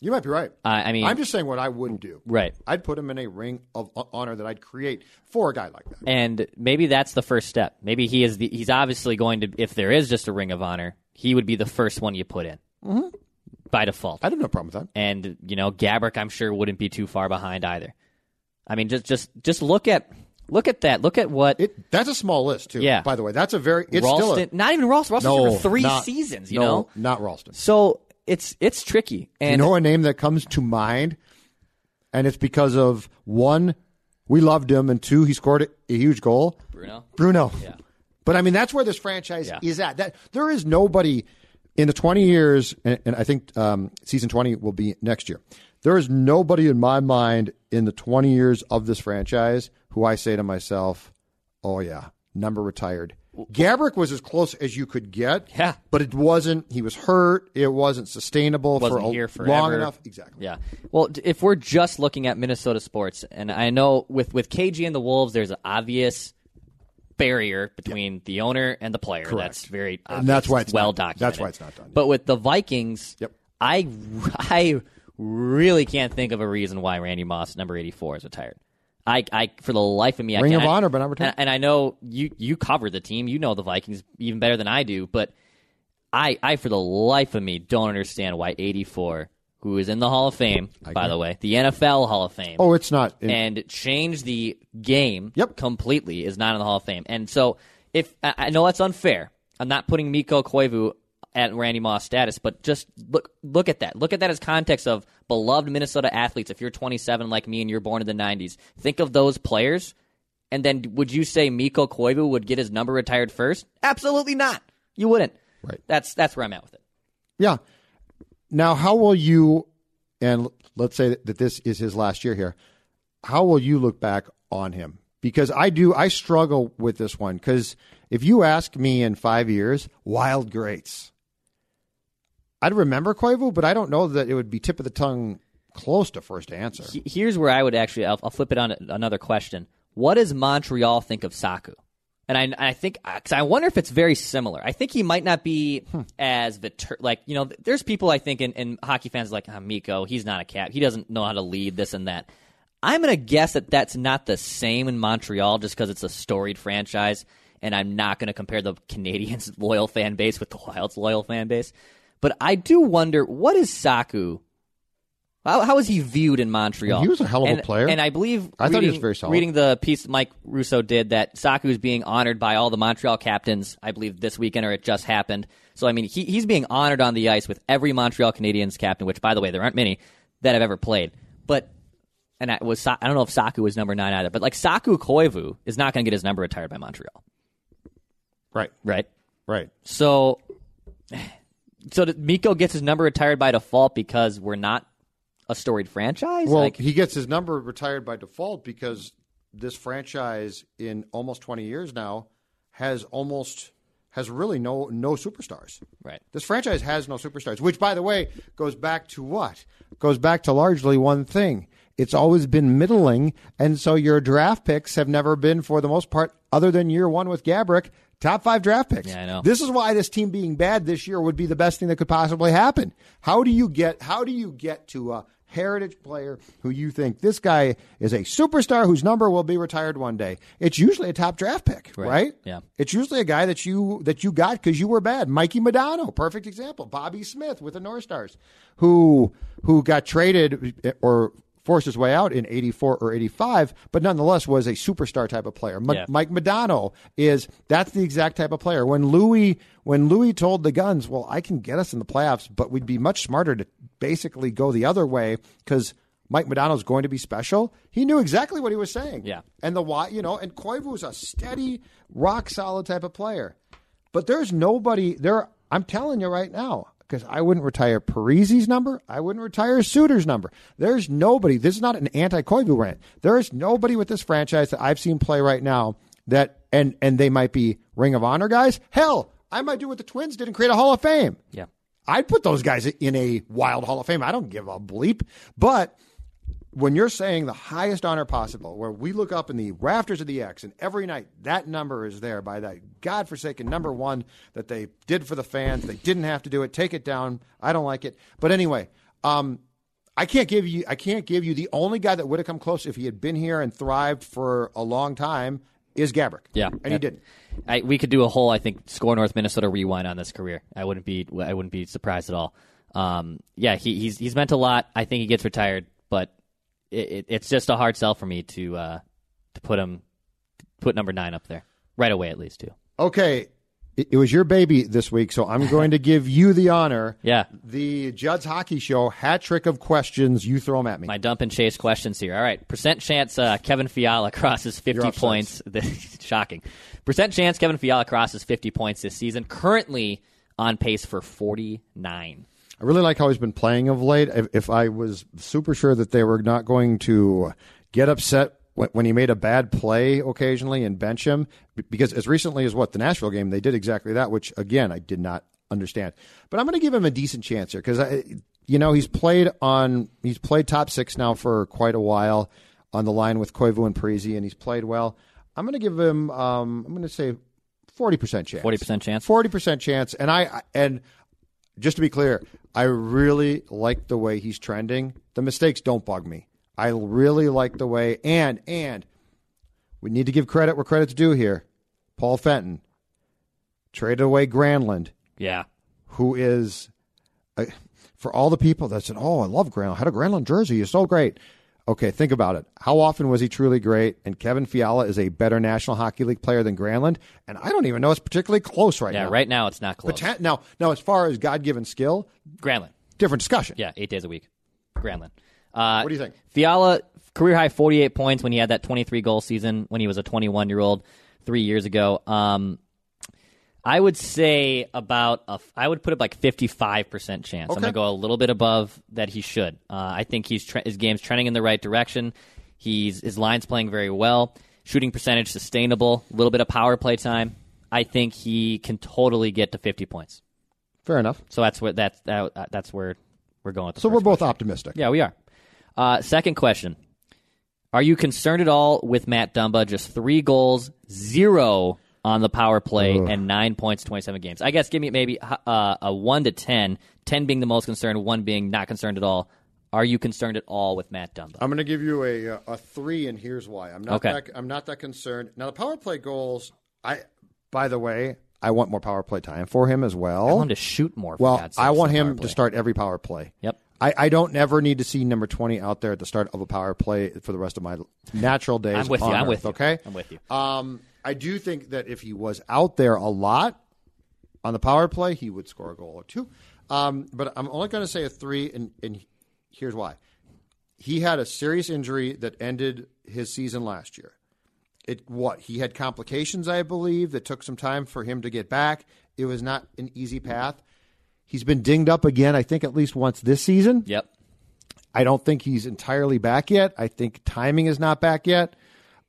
You might be right. I I mean, I'm just saying what I wouldn't do. right. I'd put him in a ring of honor that I'd create for a guy like that. And maybe that's the first step. Maybe he is. The, he's obviously going to. If there is just a ring of honor, he would be the first one you put in Mm-hmm. by default. I'd have no problem with that. And you know, Gaborik, I'm sure wouldn't be too far behind either. I mean, just just just look at look at that. Look at what It that's a small list too. Yeah. By the way, that's a very it's Ralston. still a, not even Ralston. Ralston's no for three not- seasons. You no, know, not Ralston. so it's it's tricky. Do you know a name that comes to mind, and it's because of one, we loved him, and two, he scored a, a huge goal. Bruno. Bruno. Yeah. But I mean, that's where this franchise Yeah. is at. That there is nobody in the 20 years, and, and I think um, season 20 will be next year. There is nobody in my mind in the 20 years of this franchise who I say to myself, "Oh yeah, number retired." Gaborik was as close as you could get. Yeah. but it wasn't. He was hurt. It wasn't sustainable Wasn't for a, here long enough. Exactly. Yeah. Well, if we're just looking at Minnesota sports, and I know with with KG and the Wolves, there's an obvious barrier between the owner and the player. Correct. That's very And that's why it's well not- documented. that's why it's not done. But with the Vikings, Yep. I <laughs> I really can't think of a reason why Randy Moss number 84 is retired. I, I for the life of me, I Ring can't. of honor, but retired. And, and I know you you cover the team. You know the Vikings even better than I do. But I I for the life of me don't understand why 84, who is in the Hall of Fame, by the way, the NFL Hall of Fame, Oh, it's not. and changed the game Yep. completely is not in the Hall of Fame. And so if I, I know that's unfair. I'm not putting Mikko Koivu at Randy Moss status, but just look look at that. Look at that as context of beloved Minnesota athletes. If you're 27 like me and you're born in the 90s, think of those players. And then would you say Mikko Koivu would get his number retired first? Absolutely not. You wouldn't. Right. That's that's where I'm at with it. Yeah. Now, how will you, and let's say that this is his last year here, how will you look back on him? Because I do, I struggle with this one. Because if you ask me in five years, wild greats, I'd remember Koivu, but I don't know that it would be tip of the tongue close to first answer. Here's where I would actually, I'll, I'll flip it on another question. What does Montreal think of Saku? And I, I think, because I wonder if it's very similar. I think he might not be as vitur- like you know. There's people I think in, in hockey fans like ah, Mikko. He's not a cap. He doesn't know how to lead this and that. I'm gonna guess that that's not the same in Montreal just because it's a storied franchise, and I'm not gonna compare the Canadiens' <laughs> loyal fan base with the Wild's loyal fan base. But I do wonder what is Saku how, how is he viewed in Montreal? He was a hell of a And- player. And I believe I thought he was reading- very solid. Reading the piece Mike Russo did that Saku is being honored by all the Montreal captains. I believe this weekend or it just happened. So I mean, he, he's being honored on the ice with every Montreal Canadiens captain. Which, by the way, there aren't many that have ever played. But and I was I don't know if Saku was number nine either. But like Saku Koivu is not going to get his number retired by Montreal, Right, right? right. So, so Mikko gets his number retired by default because we're not a storied franchise. Well, like, he gets his number retired by default because this franchise in almost 20 years now has almost has really no no superstars. right. This franchise has no superstars, which by the way goes back to what? Goes back to largely one thing. It's always been middling, and so your draft picks have never been, for the most part, other than year one with Gaborik, top five draft picks. Yeah, I know. This is why this team being bad this year would be the best thing that could possibly happen. How do you get? How do you get to a heritage player who you think this guy is a superstar whose number will be retired one day? It's usually a top draft pick, right? Right. Yeah. It's usually a guy that you that you got because you were bad. Mikey Modano, perfect example. Bobby Smith with the North Stars, who who got traded or forced his way out in 84 or 85 but nonetheless was a superstar type of player Yeah. mike modano is that's the exact type of player when louis when louis told the Gunds well i can get us in the playoffs but we'd be much smarter to basically go the other way because mike modano's going to be special he knew exactly what he was saying Yeah. and the why, you know, and Koivu was a steady, rock solid type of player. But there's nobody there. I'm telling you right now, because I wouldn't retire Parise's number. I wouldn't retire Suter's number. There's nobody. This is not an anti-Koivu rant. There is nobody with this franchise that I've seen play right now that, and and they might be Ring of Honor guys. Hell, I might do what the Twins did and create a Hall of Fame. Yeah. I'd put those guys in a wild Hall of Fame. I don't give a bleep. But when you're saying the highest honor possible, where we look up in the rafters of the X, and every night that number is there by that godforsaken number one that they did for the fans. They didn't have to do it. Take it down. I don't like it. But anyway, um, I can't give you. I can't give you the only guy that would have come close if he had been here and thrived for a long time is Gaborik. Yeah, and he didn't. I, we could do a whole, I think, score North Minnesota rewind on this career. I wouldn't be, I wouldn't be surprised at all. Um, yeah, he, he's he's meant a lot. I think he gets retired, but it, it, it's just a hard sell for me to uh, to put him put number nine up there right away, at least too. Okay, it, it was your baby this week, so I'm going to <laughs> give you the honor. Yeah. The Judd's Hockey Show hat trick of questions. You throw them at me. My dump and chase questions here. All right, percent chance uh, Kevin Fiala <laughs> crosses You're fifty upset. points. <laughs> Shocking. Percent chance Kevin Fiala crosses fifty points this season. Currently on pace for forty nine. I really like how he's been playing of late. If, if I was super sure that they were not going to get upset when, when he made a bad play occasionally and bench him, because as recently as what the Nashville game, they did exactly that, which again I did not understand. But I'm going to give him a decent chance here because I, you know, he's played on he's played top six now for quite a while on the line with Koivu and Parise, and he's played well. I'm going to give him. Um, I'm going to say forty percent chance. 40% chance? Forty percent chance, and I and just to be clear, I really like the way he's trending. The mistakes don't bug me. I really like the way, and and we need to give credit where credit's due here. Paul Fenton traded away Granlund, Yeah. who is uh, for all the people that said, "Oh, I love Granlund. Had a Granlund jersey. He's so great." Okay, think about it. How often was he truly great? And Kevin Fiala is a better National Hockey League player than Granlund, and I don't even know it's particularly close right Yeah, now. Yeah, right now it's not close. Now, now, as far as God given skill, Granlund. different discussion. Yeah, eight days a week. Granlund. Uh, What do you think? Fiala, career high 48 points when he had that 23 goal season when he was a 21 year old three years ago. Um, I would say about a, I would put it like fifty five percent chance. I'm gonna go a little bit above that he should. Uh, I think he's tre- his game's trending in the right direction. He's his line's playing very well. Shooting percentage sustainable. A little bit of power play time. I think he can totally get to fifty points. Fair enough. So that's where that's that, that's where we're going. So we're both question. optimistic. Yeah, we are. Uh, second question: Are you concerned at all with Matt Dumba? Just three goals, zero on the power play, and nine points, twenty-seven games. I guess give me maybe uh, a one to 10, 10 being the most concerned, one being not concerned at all. Are you concerned at all with Matt Dumba? I'm going to give you a a three, and here's why. I'm not Okay. that I'm not that concerned. Now the power play goals. I by the way, I want more power play time for him as well. I want him to shoot more. For well, God's I want in the him to start every power play. Yep. I, I don't never need to see number 20 out there at the start of a power play for the rest of my natural days. I'm with you. on I'm Earth, with you. Okay. I'm with you. Um, I do think that if he was out there a lot on the power play, he would score a goal or two. Um, but I'm only going to say a three, and, and here's why. He had a serious injury that ended his season last year. It what he had complications, I believe, that took some time for him to get back. It was not an easy path. He's been dinged up again, I think, at least once this season. Yep. I don't think he's entirely back yet. I think timing is not back yet.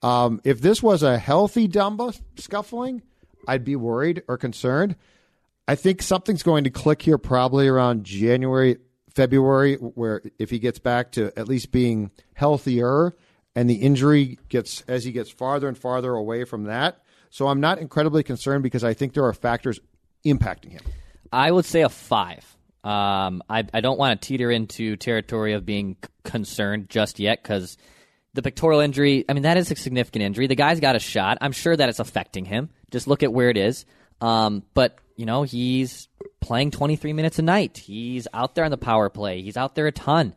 Um, if this was a healthy Dumba scuffling, I'd be worried or concerned. I think something's going to click here probably around January, February, where if he gets back to at least being healthier and the injury gets as he gets farther and farther away from that. So I'm not incredibly concerned because I think there are factors impacting him. I would say a five. Um, I, I don't want to teeter into territory of being c- concerned just yet because the pectoral injury, I mean, that is a significant injury. The guy's got a shot. I'm sure that it's affecting him. Just look at where it is. Um, but, you know, he's playing 23 minutes a night. He's out there on the power play. He's out there a ton.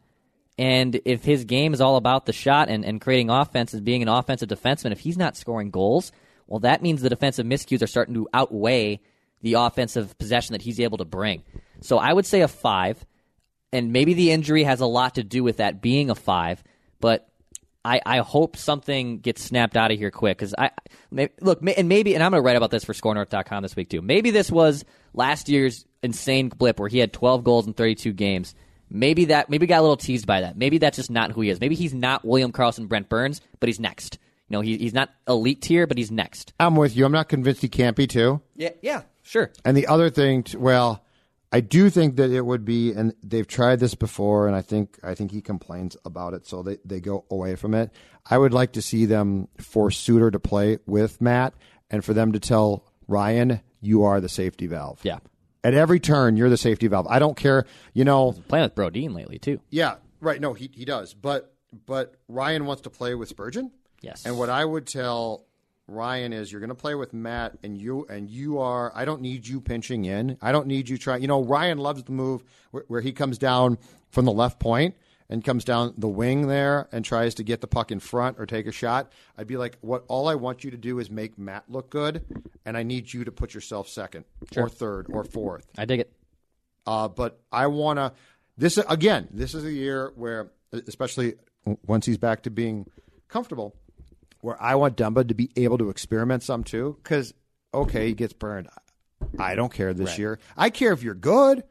And if his game is all about the shot and, and creating offense offenses, being an offensive defenseman, if he's not scoring goals, well, that means the defensive miscues are starting to outweigh the offensive possession that he's able to bring. So I would say a five, and maybe the injury has a lot to do with that being a five, but I, I hope something gets snapped out of here quick because I may, look may- and maybe and I'm going to write about this for ScoreNorth.com this week too. Maybe this was last year's insane blip where he had 12 goals in 32 games. Maybe that maybe got a little teased by that. Maybe that's just not who he is. Maybe he's not William Carlson, Brent Burns, but he's next. You know, he, he's not elite tier, but he's next. I'm with you. I'm not convinced he can't be too. Yeah, yeah, sure. And the other thing, t- well, I do think that it would be, and they've tried this before, and I think I think he complains about it, so they, they go away from it. I would like to see them force Suter to play with Matt, and for them to tell Ryan, "You are the safety valve." Yeah. At every turn, you're the safety valve. I don't care. You know, Playing with Brodin lately too. yeah, right. No, he he does, but but Ryan wants to play with Spurgeon. Yes. And what I would tell Ryan is you're going to play with Matt and you and you are I don't need you pinching in. I don't need you trying. You know, Ryan loves the move where, where he comes down from the left point and comes down the wing there and tries to get the puck in front or take a shot. I'd be like, "What all I want you to do is make Matt look good and I need you to put yourself second or third or fourth. I dig it. Uh, but I want to. This again. This is a year where, especially once he's back to being comfortable, where I want Dumba to be able to experiment some too. Because okay, he gets burned. I don't care this year. I care if you're good,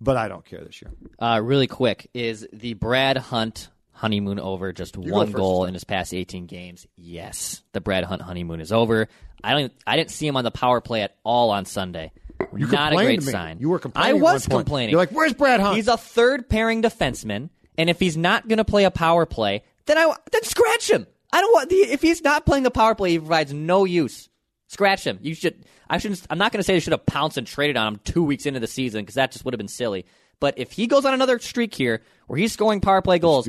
but I don't care this year. Uh, really quick, is the Brad Hunt honeymoon over? Just go goal in his past 18 games. Yes, the Brad Hunt honeymoon is over. I don't. I didn't see him on the power play at all on Sunday. You Not a great sign. You were complaining. I was complaining. You're like, "Where's Brad Hunt?" He's a third pairing defenseman, and if he's not going to play a power play, then I then scratch him. I don't want the if he's not playing the power play, he provides no use. Scratch him. You should. I shouldn't. I'm not going to say they should have pounced and traded on him two weeks into the season because that just would have been silly. But if he goes on another streak here where he's scoring power play goals,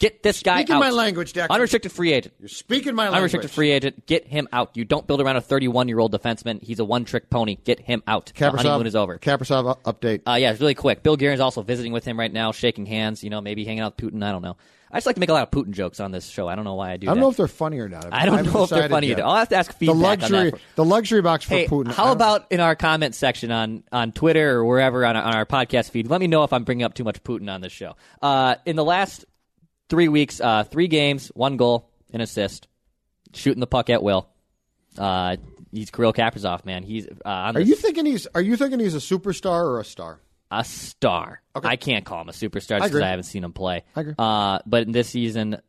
get this guy Speaking out. my language, Declan. Unrestricted free agent. You're speaking my language. Unrestricted free agent. Get him out. You don't build around a 31 year old defenseman. He's a one trick pony. Get him out. The honeymoon is over. Kaprizov update. Uh, yeah, it's really quick. Bill Guerin's also visiting with him right now, shaking hands. You know, maybe hanging out with Putin. I don't know. I just like to make a lot of Putin jokes on this show. I don't know why I do. I don't that. know if they're funny or not. I don't know if they're funny yet. either. I'll have to ask the feedback on luxury, that. the luxury box for Hey, Putin. How about in our comment section on, on Twitter or wherever on, on our podcast feed? Let me know if I'm bringing up too much Putin on this show. Uh, in the last three weeks, uh, three games, one goal, an assist, shooting the puck at will. Uh, he's Kirill Kaprizov, man. He's uh, on Are you thinking he's Are you thinking he's a superstar or a star? a star. Okay. I can't call him a superstar because agree. I haven't seen him play. I agree. Uh, but in this season,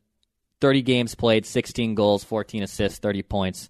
30 games played, 16 goals, 14 assists, 30 points,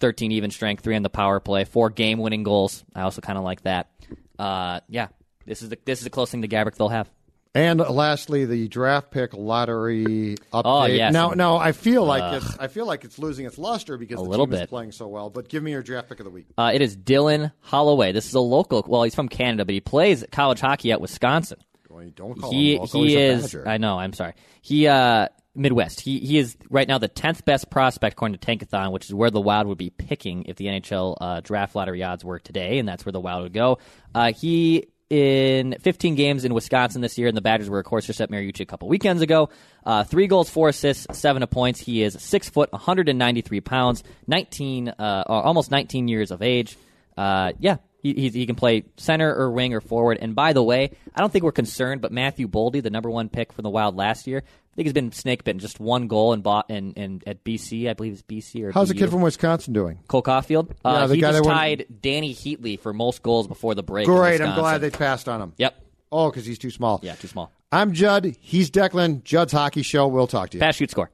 13 even strength, three on the power play, four game winning goals. I also kind of like that. Uh, yeah, this is the this is the closest thing to Gaborik they'll have. And lastly, the draft pick lottery update. Oh, yes. Now, now I feel like it's I feel like it's losing its luster because A the little team is bit. playing so well. But give me your draft pick of the week. Uh, it is Dylan Holloway. This is a local. Well, he's from Canada, but he plays college hockey at Wisconsin. Well, don't call he him local. he he's is. I know. I'm sorry. He uh Midwest. He he is right now the tenth best prospect according to Tankathon, which is where the Wild would be picking if the NHL uh, draft lottery odds were today, and that's where the Wild would go. Uh, he in 15 games in Wisconsin this year, and the Badgers were of course just at Mariucci a couple weekends ago. Uh, three goals, four assists, seven points. He is six foot, 193 pounds, 19, uh, almost 19 years of age. Uh, yeah, he, he, he can play center or wing or forward. And by the way, I don't think we're concerned, but Matthew Boldy, the number one pick for the Wild last year, I think he's been snake bitten. Just one goal and bought in, in at BC, I believe it's BC or How's the kid from Wisconsin doing? Cole Caufield? Yeah, Uh, the he guy just that went- tied Dany Heatley for most goals before the break. Great. I'm glad they passed on him. Yep. Oh, because he's too small. Yeah, too small. I'm Judd. He's Declan. Judd's Hockey Show. We'll talk to you. Pass, shoot, score.